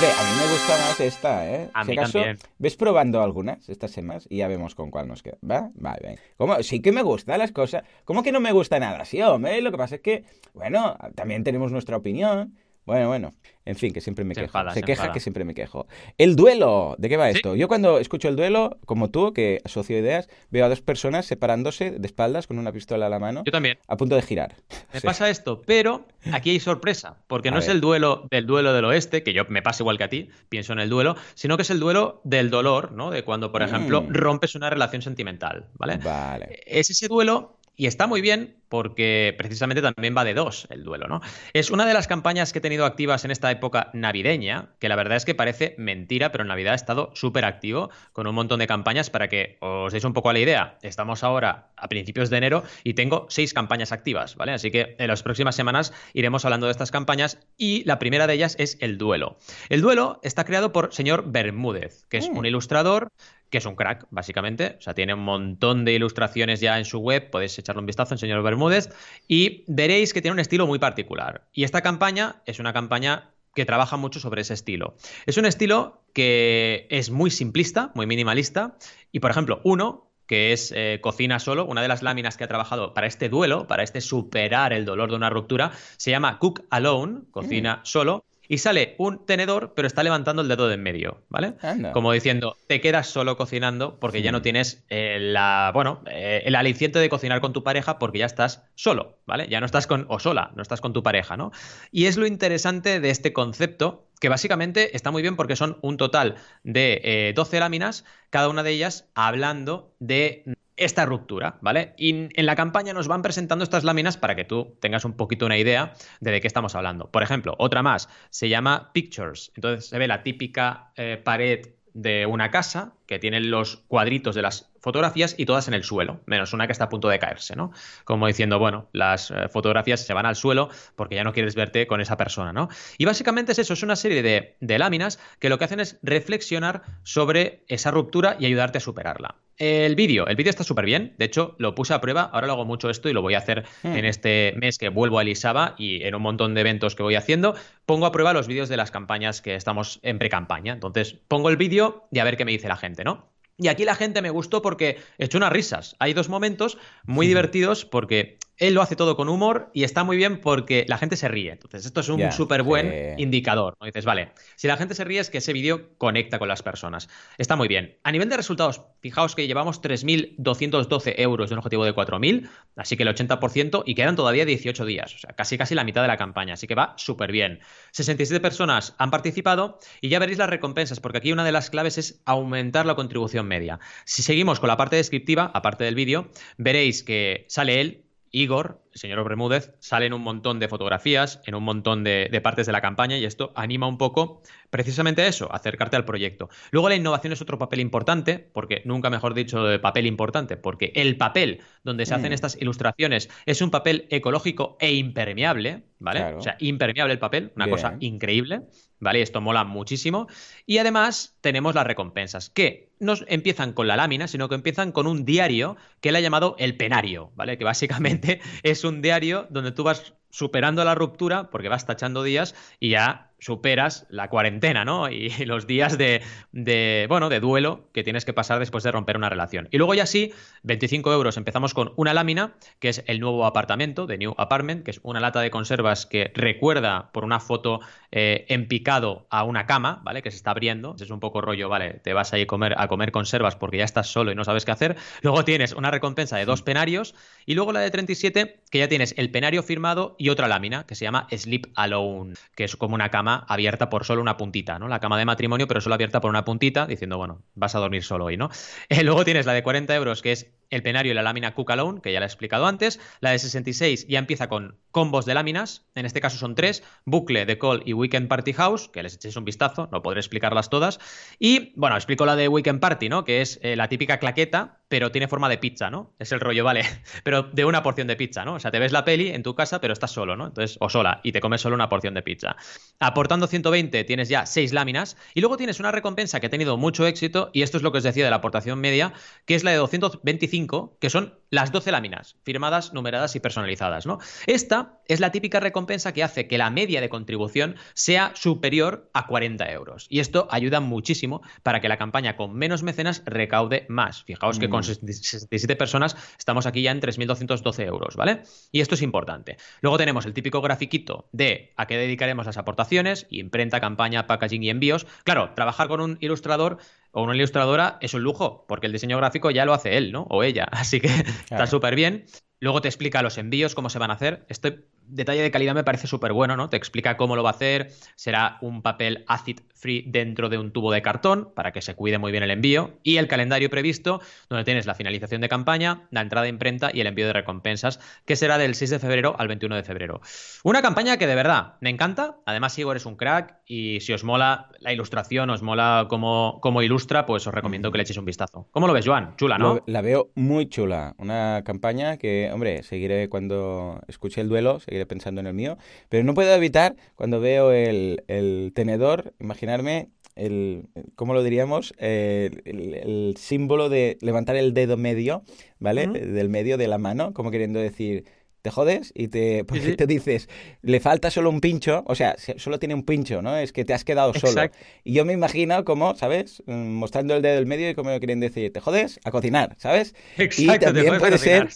A mí me gusta más esta, ¿eh? A mí también. ¿Ves probando algunas estas semanas? Y ya vemos con cuál nos queda. ¿Va? Vale. ¿Cómo? Sí que me gustan las cosas. ¿Cómo que no me gusta nada? Sí, hombre, lo que pasa es que, bueno, también tenemos nuestra opinión. Bueno, bueno. En fin, que siempre me quejo. se, queja que siempre me quejo. El duelo. ¿De qué va esto? Yo cuando escucho el duelo, como tú, que asocio ideas, veo a dos personas separándose de espaldas con una pistola a la mano. Yo también. A punto de girar. Me pasa esto, pero aquí hay sorpresa, porque no es el duelo del duelo del oeste, que yo me pasa igual que a ti, pienso en el duelo, sino que es el duelo del dolor, ¿no? De cuando, por ejemplo, mm. rompes una relación sentimental, ¿vale? Vale. Es ese duelo y está muy bien porque precisamente también va de dos el duelo, ¿no? Es una de las campañas que he tenido activas en esta época navideña, que la verdad es que parece mentira, pero en Navidad he estado súper activo con un montón de campañas para que os deis un poco a la idea. Estamos ahora a principios de enero y tengo seis campañas activas, ¿vale? Así que en las próximas semanas iremos hablando de estas campañas y la primera de ellas es el duelo. El duelo está creado por señor Bermúdez, que es mm. un ilustrador que es un crack, básicamente. O sea, tiene un montón de ilustraciones ya en su web, podéis echarle un vistazo en señor Bermúdez y veréis que tiene un estilo muy particular. Y esta campaña es una campaña que trabaja mucho sobre ese estilo. Es un estilo que es muy simplista, muy minimalista, y por ejemplo, uno que es eh, Cocina Solo, una de las láminas que ha trabajado para este duelo, para este superar el dolor de una ruptura, se llama Cook Alone, Cocina mm. Solo, y sale un tenedor, pero está levantando el dedo de en medio, ¿vale? Como diciendo, te quedas solo cocinando porque ya no tienes eh, la, bueno, eh, el aliciente de cocinar con tu pareja porque ya estás solo, ¿vale? Ya no estás con, o sola, no estás con tu pareja, ¿no? Y es lo interesante de este concepto, que básicamente está muy bien porque son un total de 12 eh, láminas, cada una de ellas hablando de esta ruptura, ¿vale? Y en la campaña nos van presentando estas láminas para que tú tengas un poquito una idea de de qué estamos hablando. Por ejemplo, otra más, se llama Pictures. Entonces se ve la típica eh, pared de una casa que tiene los cuadritos de las fotografías y todas en el suelo, menos una que está a punto de caerse, ¿no? Como diciendo, bueno, las eh, fotografías se van al suelo porque ya no quieres verte con esa persona, ¿no? Y básicamente es eso, es una serie de, de láminas que lo que hacen es reflexionar sobre esa ruptura y ayudarte a superarla. El vídeo, el vídeo está súper bien. De hecho, lo puse a prueba. Ahora lo hago mucho esto y lo voy a hacer Hmm. en este mes que vuelvo a Elisaba y en un montón de eventos que voy haciendo. Pongo a prueba los vídeos de las campañas que estamos en pre-campaña. Entonces, pongo el vídeo y a ver qué me dice la gente, ¿no? Y aquí la gente me gustó porque echó unas risas. Hay dos momentos muy divertidos porque él lo hace todo con humor y está muy bien porque la gente se ríe. Entonces, esto es un súper buen indicador. ¿no? Dices, vale, si la gente se ríe es que ese vídeo conecta con las personas. Está muy bien. A nivel de resultados, fijaos que llevamos 3.212 euros de un objetivo de 4.000, así que el 80% y quedan todavía 18 días, o sea, casi casi la mitad de la campaña, así que va súper bien. 67 personas han participado y ya veréis las recompensas, porque aquí una de las claves es aumentar la contribución media. Si seguimos con la parte descriptiva, aparte del vídeo, veréis que sale él, Igor, el señor Bermúdez, sale en un montón de fotografías, en un montón de, de partes de la campaña y esto anima un poco precisamente a eso, acercarte al proyecto. Luego la innovación es otro papel importante, porque nunca mejor dicho de papel importante, porque el papel donde se hacen Mm. estas ilustraciones es un papel ecológico e impermeable, ¿vale? Claro. O sea, impermeable el papel, una Bien. cosa increíble, ¿vale? Esto mola muchísimo. Y además tenemos las recompensas, que no empiezan con la lámina, sino que empiezan con un diario que él ha llamado el penario, ¿vale? Que básicamente es un diario donde tú vas superando la ruptura, porque vas tachando días y ya superas la cuarentena, ¿no? Y los días de, de, bueno, de duelo que tienes que pasar después de romper una relación. Y luego ya sí, 25 euros, empezamos con una lámina, que es el nuevo apartamento, de New Apartment, que es una lata de conservas que recuerda por una foto eh, en picado a una cama, ¿vale? Que se está abriendo. Es un poco rollo, ¿vale? Te vas a ir comer, a comer conservas porque ya estás solo y no sabes qué hacer. Luego tienes una recompensa de dos penarios y luego la de 37, que ya tienes el penario firmado y otra lámina, que se llama Sleep Alone, que es como una cama abierta por solo una puntita, ¿no? La cama de matrimonio, pero solo abierta por una puntita, diciendo, bueno, vas a dormir solo hoy, ¿no? Eh, luego tienes la de 40 euros, que es el penario y la lámina Cook Alone, que ya la he explicado antes. La de 66 ya empieza con combos de láminas, en este caso son tres, bucle, The Call y Weekend Party House, que les echéis un vistazo, no podré explicarlas todas. Y, bueno, explico la de Weekend Party, ¿no? Que es eh, la típica claqueta, pero tiene forma de pizza, ¿no? Es el rollo, vale, pero de una porción de pizza, ¿no? O sea, te ves la peli en tu casa, pero estás solo, ¿no? Entonces, o sola, y te comes solo una porción de pizza. Aportando 120 tienes ya 6 láminas, y luego tienes una recompensa que ha tenido mucho éxito, y esto es lo que os decía de la aportación media, que es la de 225, que son las 12 láminas, firmadas, numeradas y personalizadas, ¿no? Esta es la típica recompensa que hace que la media de contribución sea superior a 40 euros. Y esto ayuda muchísimo para que la campaña con menos mecenas recaude más. Fijaos que con Mm. 67 personas estamos aquí ya en 3.212 euros, ¿vale? Y esto es importante. Luego tenemos el típico grafiquito de a qué dedicaremos las aportaciones, imprenta, campaña, packaging y envíos. Claro, trabajar con un ilustrador o una ilustradora es un lujo, porque el diseño gráfico ya lo hace él, ¿no? O ella. Así que está súper bien. Luego te explica los envíos, cómo se van a hacer. Este detalle de calidad me parece súper bueno, ¿no? Te explica cómo lo va a hacer. Será un papel acid free dentro de un tubo de cartón para que se cuide muy bien el envío. Y el calendario previsto, donde tienes la finalización de campaña, la entrada de imprenta y el envío de recompensas, que será del 6 de febrero al 21 de febrero. Una campaña que de verdad me encanta. Además, Igor es un crack y si os mola la ilustración, os mola cómo, cómo ilustra, pues os recomiendo que le echéis un vistazo. ¿Cómo lo ves, Joan? Chula, ¿no? La veo muy chula. Una campaña que, hombre, seguiré cuando escuche el duelo, seguiré pensando en el mío. Pero no puedo evitar, cuando veo el, el tenedor, imaginarme el, ¿cómo lo diríamos? El, el- el símbolo de levantar el dedo medio, ¿vale? Del medio de la mano, como queriendo decir... Te jodes y te, porque sí. te dices, le falta solo un pincho, o sea, se- solo tiene un pincho, ¿no? Es que te has quedado solo. Exacto. Y yo me imagino como, ¿sabes? Mm, Mostrando el dedo del medio y como quieren decir, te jodes a cocinar, ¿sabes? Exacto, y también puede ser,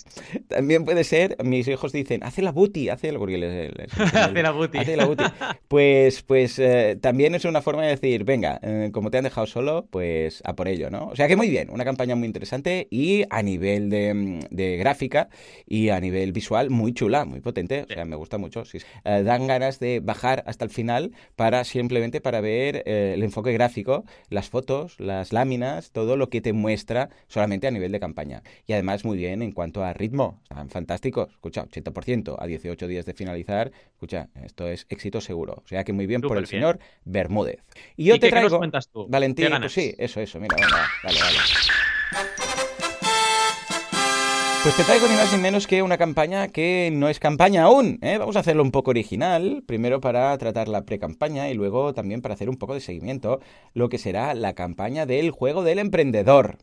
también puede ser, mis hijos dicen, hace la booty, hace la, porque les, les- Hace la booty. hace la booty. Pues, pues eh, también es una forma de decir, venga, eh, como te han dejado solo, pues a por ello, ¿no? O sea que muy bien, una campaña muy interesante y a nivel de, mm, de gráfica y a nivel visual muy chula, muy potente, o sea, me gusta mucho. sí. Eh, dan ganas de bajar hasta el final para simplemente para ver eh, el enfoque gráfico, las fotos, las láminas, todo lo que te muestra solamente a nivel de campaña. Y además muy bien en cuanto a ritmo, están fantásticos. Escucha, 80% a 18 días de finalizar. Escucha, esto es éxito seguro. O sea que muy bien por el bien. señor Bermúdez. Y yo ¿Y te qué- qué nos traigo, cuentas tú? Valentín, ¿Qué pues sí, eso, eso, mira, venga, va, dale, dale. Pues te traigo ni más ni menos que una campaña que no es campaña aún. ¿eh? Vamos a hacerlo un poco original, primero para tratar la pre-campaña y luego también para hacer un poco de seguimiento, lo que será la campaña del juego del emprendedor.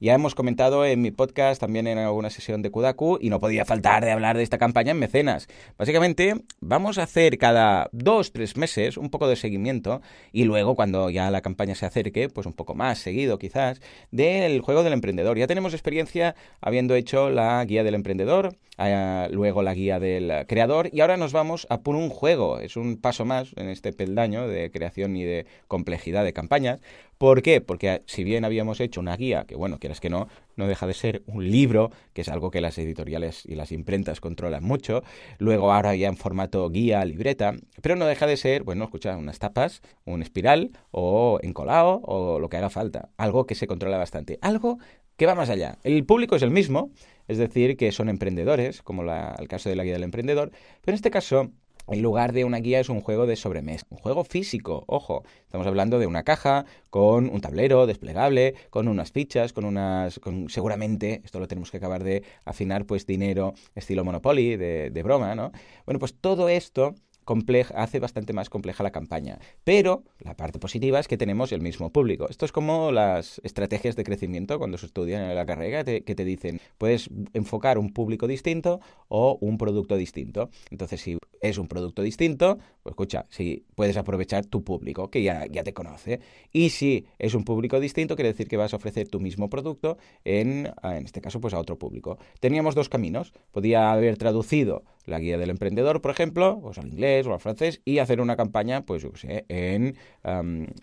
Ya hemos comentado en mi podcast, también en alguna sesión de Kudaku, y no podía faltar de hablar de esta campaña en mecenas. Básicamente, vamos a hacer cada dos, tres meses un poco de seguimiento y luego cuando ya la campaña se acerque, pues un poco más seguido quizás, del juego del emprendedor. Ya tenemos experiencia habiendo hecho la guía del emprendedor, eh, luego la guía del creador y ahora nos vamos a por un juego. Es un paso más en este peldaño de creación y de complejidad de campañas. ¿Por qué? Porque si bien habíamos hecho una guía, que bueno, quieras que no, no deja de ser un libro, que es algo que las editoriales y las imprentas controlan mucho, luego ahora ya en formato guía, libreta, pero no deja de ser, bueno, escucha, unas tapas, un espiral o encolado o lo que haga falta, algo que se controla bastante, algo que va más allá. El público es el mismo, es decir, que son emprendedores, como el caso de la guía del emprendedor, pero en este caso en lugar de una guía es un juego de sobremesa, un juego físico, ojo, estamos hablando de una caja con un tablero desplegable, con unas fichas, con unas, con, seguramente, esto lo tenemos que acabar de afinar, pues dinero estilo Monopoly, de, de broma, ¿no? Bueno, pues todo esto hace bastante más compleja la campaña. Pero la parte positiva es que tenemos el mismo público. Esto es como las estrategias de crecimiento cuando se estudian en la carrera, que te dicen, puedes enfocar un público distinto o un producto distinto. Entonces, si es un producto distinto, pues escucha, si puedes aprovechar tu público, que ya, ya te conoce. Y si es un público distinto, quiere decir que vas a ofrecer tu mismo producto en, en este caso, pues a otro público. Teníamos dos caminos. Podía haber traducido la guía del emprendedor, por ejemplo, pues al inglés o al francés, y hacer una campaña, pues yo sé, en,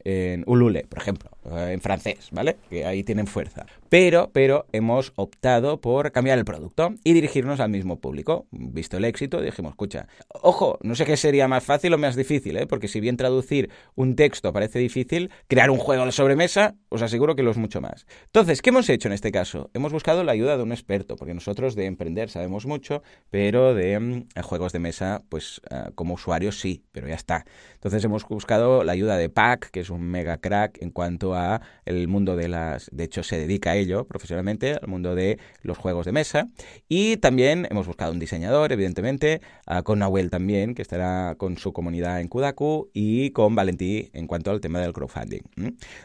en Ulule, por ejemplo, eh, en francés, ¿vale? Que ahí tienen fuerza. Pero, pero hemos optado por cambiar el producto y dirigirnos al mismo público. Visto el éxito, dijimos, escucha, ojo, no sé qué sería más fácil o más difícil, ¿eh? porque si bien traducir un texto parece difícil, crear un juego de sobremesa, os aseguro que lo es mucho más. Entonces, ¿qué hemos hecho en este caso? Hemos buscado la ayuda de un experto, porque nosotros de emprender sabemos mucho, pero de mm, juegos de mesa, pues ah, como usuarios sí, pero ya está. Entonces hemos buscado la ayuda de Pac, que es un mega crack en cuanto a el mundo de las, de hecho se dedica a ello profesionalmente, al mundo de los juegos de mesa, y también hemos buscado un diseñador, evidentemente, ah, con Nahuel también, que estará con su comunidad en Kudaku, y con Valentí en cuanto al tema del crowdfunding.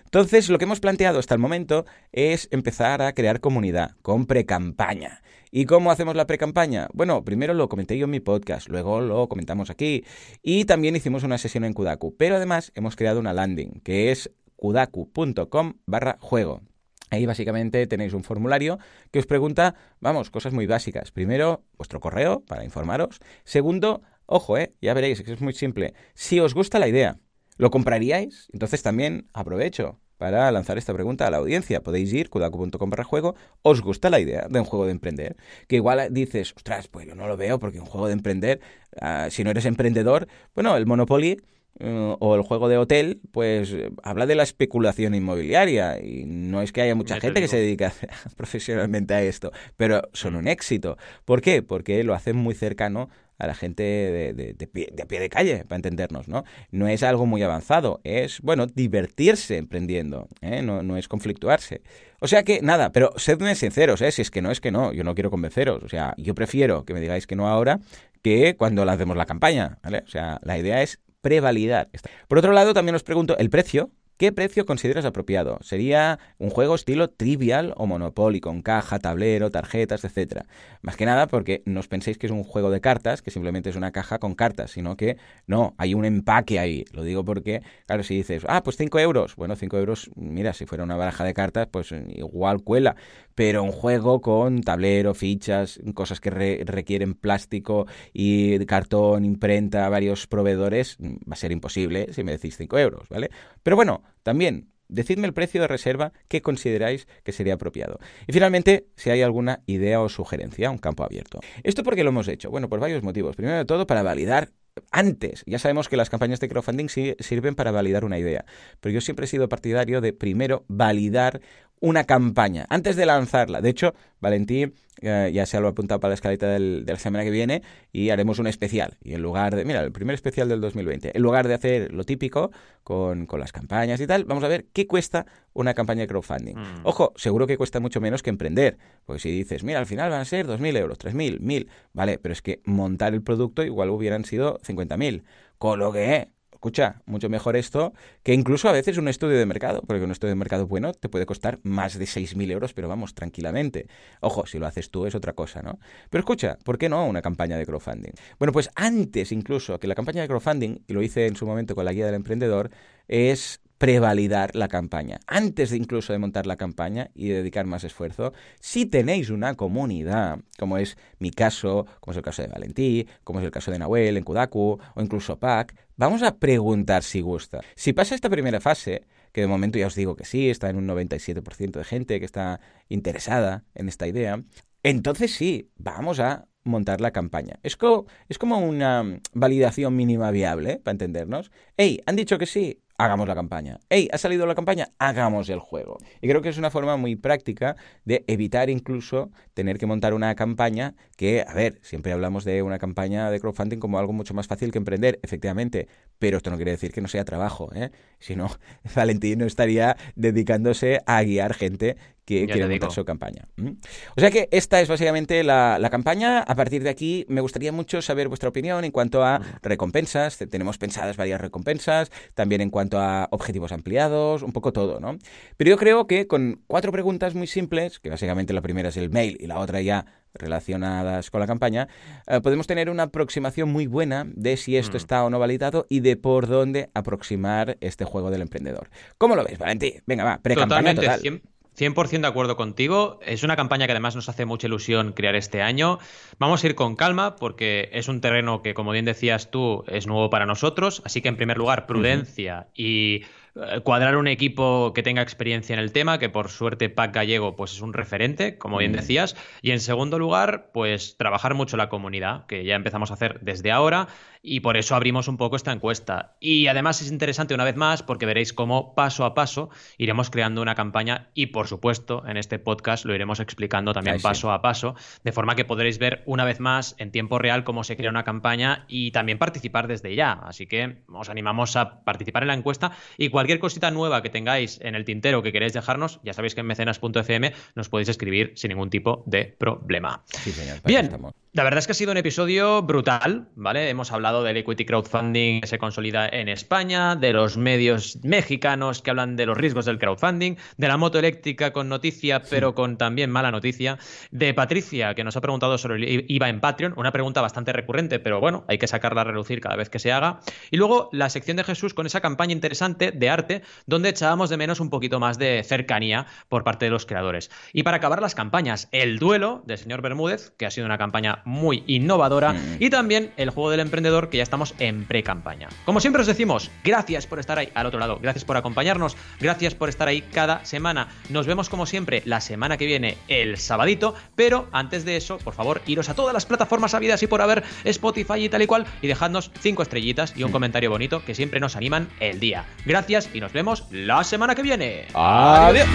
Entonces, lo que hemos planteado hasta el momento es empezar a crear comunidad con pre-campaña. ¿Y cómo hacemos la pre-campaña? Bueno, primero lo comenté yo en mi podcast, luego lo comentamos aquí y también hicimos una sesión en Kudaku, pero además hemos creado una landing que es kudaku.com barra juego. Ahí básicamente tenéis un formulario que os pregunta, vamos, cosas muy básicas. Primero, vuestro correo para informaros. Segundo, ojo, eh, ya veréis que es muy simple. Si os gusta la idea, ¿lo compraríais? Entonces también aprovecho para lanzar esta pregunta a la audiencia. Podéis ir, kudaku.com para juego. ¿Os gusta la idea de un juego de emprender? Que igual dices, ostras, pues yo no lo veo porque un juego de emprender, ah, si no eres emprendedor, bueno, el Monopoly eh, o el juego de hotel, pues habla de la especulación inmobiliaria y no es que haya mucha gente que se dedica profesionalmente a esto, pero son un éxito. ¿Por qué? Porque lo hacen muy cercano a la gente de, pie, a pie de calle, para entendernos, ¿no? No es algo muy avanzado, es, bueno, divertirse emprendiendo, ¿eh? no, no es conflictuarse. O sea que, nada, pero sedme sinceros, ¿eh? Si es que no, es que no, yo no quiero convenceros, o sea, yo prefiero que me digáis que no ahora que cuando lancemos la campaña, ¿vale? O sea, la idea es prevalidar. Por otro lado, también os pregunto el precio, ¿Qué precio consideras apropiado? ¿Sería un juego estilo trivial o Monopoly, con caja, tablero, tarjetas, etcétera? Más que nada porque no os penséis que es un juego de cartas, que simplemente es una caja con cartas, sino que no, hay un empaque ahí. Lo digo porque, claro, si dices, ah, pues 5 euros, bueno, 5 euros, mira, si fuera una baraja de cartas, pues igual cuela, pero un juego con tablero, fichas, cosas que requieren plástico y cartón, imprenta, varios proveedores, va a ser imposible si me decís 5 euros, ¿vale? Pero bueno, también Decidme el precio de reserva que consideráis que sería apropiado. Y finalmente, si hay alguna idea o sugerencia, un campo abierto. ¿Esto por qué lo hemos hecho? Bueno, por varios motivos. Primero de todo, para validar antes. Ya sabemos que las campañas de crowdfunding sirven para validar una idea, pero yo siempre he sido partidario de primero validar una campaña antes de lanzarla. De hecho, Valentín eh, ya se lo ha apuntado para la escaleta del, de la semana que viene y haremos un especial. Y en lugar de, mira, el primer especial del 2020, en lugar de hacer lo típico con, las campañas y tal, vamos a ver qué cuesta una campaña de crowdfunding. Mm. Ojo, seguro que cuesta mucho menos que emprender. Porque si dices, mira, al final van a ser 2.000 euros, 3.000, 1.000, vale, pero es que montar el producto igual hubieran sido 50.000. Con lo que escucha, mucho mejor esto que incluso a veces un estudio de mercado, porque un estudio de mercado bueno te puede costar más de 6.000 euros, pero vamos, tranquilamente. Ojo, si lo haces tú es otra cosa, ¿no? Pero escucha, ¿por qué no una campaña de crowdfunding? Bueno, pues antes incluso que la campaña de crowdfunding, y lo hice en su momento con la guía del emprendedor, es prevalidar la campaña. Antes de incluso de montar la campaña y dedicar más esfuerzo, si tenéis una comunidad, como es mi caso, como es el caso de Valentí, como es el caso de Nahuel en Kudaku o incluso Pac, vamos a preguntar si gusta. Si pasa esta primera fase, que de momento ya os digo que sí, está en un 97% de gente que está interesada en esta idea, entonces sí, vamos a montar la campaña. Es, es como una validación mínima viable, para entendernos. Hey, han dicho que sí, hagamos la campaña. ¡Hey! ¿Ha salido la campaña? Hagamos el juego. Y creo que es una forma muy práctica de evitar incluso tener que montar una campaña que, a ver, siempre hablamos de una campaña de crowdfunding como algo mucho más fácil que emprender, efectivamente, pero esto no quiere decir que no sea trabajo, ¿eh? Si no, Valentín no estaría dedicándose a guiar gente que quiere montar su campaña. O sea que esta es básicamente la, campaña. A partir de aquí me gustaría mucho saber vuestra opinión en cuanto a recompensas. Tenemos pensadas varias recompensas, también en cuanto a objetivos ampliados, un poco todo, ¿no? Pero yo creo que con cuatro preguntas muy simples, que básicamente la primera es el mail y la otra ya relacionadas con la campaña, eh, podemos tener una aproximación muy buena de si esto mm. está o no validado y de por dónde aproximar este juego del emprendedor. ¿Cómo lo ves, Valentí? Venga, va, pre-campaña total. 100% de acuerdo contigo. Es una campaña que además nos hace mucha ilusión crear este año. Vamos a ir con calma porque es un terreno que, como bien decías tú, es nuevo para nosotros. Así que, en primer lugar, prudencia y cuadrar un equipo que tenga experiencia en el tema, que por suerte Pac Gallego pues es un referente, como bien decías. Y en segundo lugar, pues trabajar mucho la comunidad, que ya empezamos a hacer desde ahora y por eso abrimos un poco esta encuesta. Y además es interesante una vez más porque veréis cómo paso a paso iremos creando una campaña y por supuesto en este podcast lo iremos explicando también paso a paso, de forma que podréis ver una vez más en tiempo real cómo se crea una campaña y también participar desde ya. Así que os animamos a participar en la encuesta y cualquier cosita nueva que tengáis en el tintero que queréis dejarnos, ya sabéis que en mecenas.fm nos podéis escribir sin ningún tipo de problema. Bien, la verdad es que ha sido un episodio brutal, ¿vale? Hemos hablado del equity crowdfunding que se consolida en España, de los medios mexicanos que hablan de los riesgos del crowdfunding, de la moto eléctrica con noticia, pero con también mala noticia, de Patricia, que nos ha preguntado sobre el IVA en Patreon, una pregunta bastante recurrente, pero bueno, hay que sacarla a relucir cada vez que se haga. Y luego la sección de Jesús con esa campaña interesante de arte, donde echábamos de menos un poquito más de cercanía por parte de los creadores. Y para acabar las campañas, el duelo del señor Bermúdez, que ha sido una campaña muy innovadora, mm. y también el juego del emprendedor, que ya estamos en pre-campaña. Como siempre os decimos, gracias por estar ahí al otro lado, gracias por acompañarnos, gracias por estar ahí cada semana. Nos vemos como siempre la semana que viene, el sabadito, pero antes de eso, por favor, iros a todas las plataformas habidas y por haber, Spotify y tal y cual, y dejadnos cinco estrellitas y un comentario bonito que siempre nos animan el día y nos vemos la semana que viene. Adiós.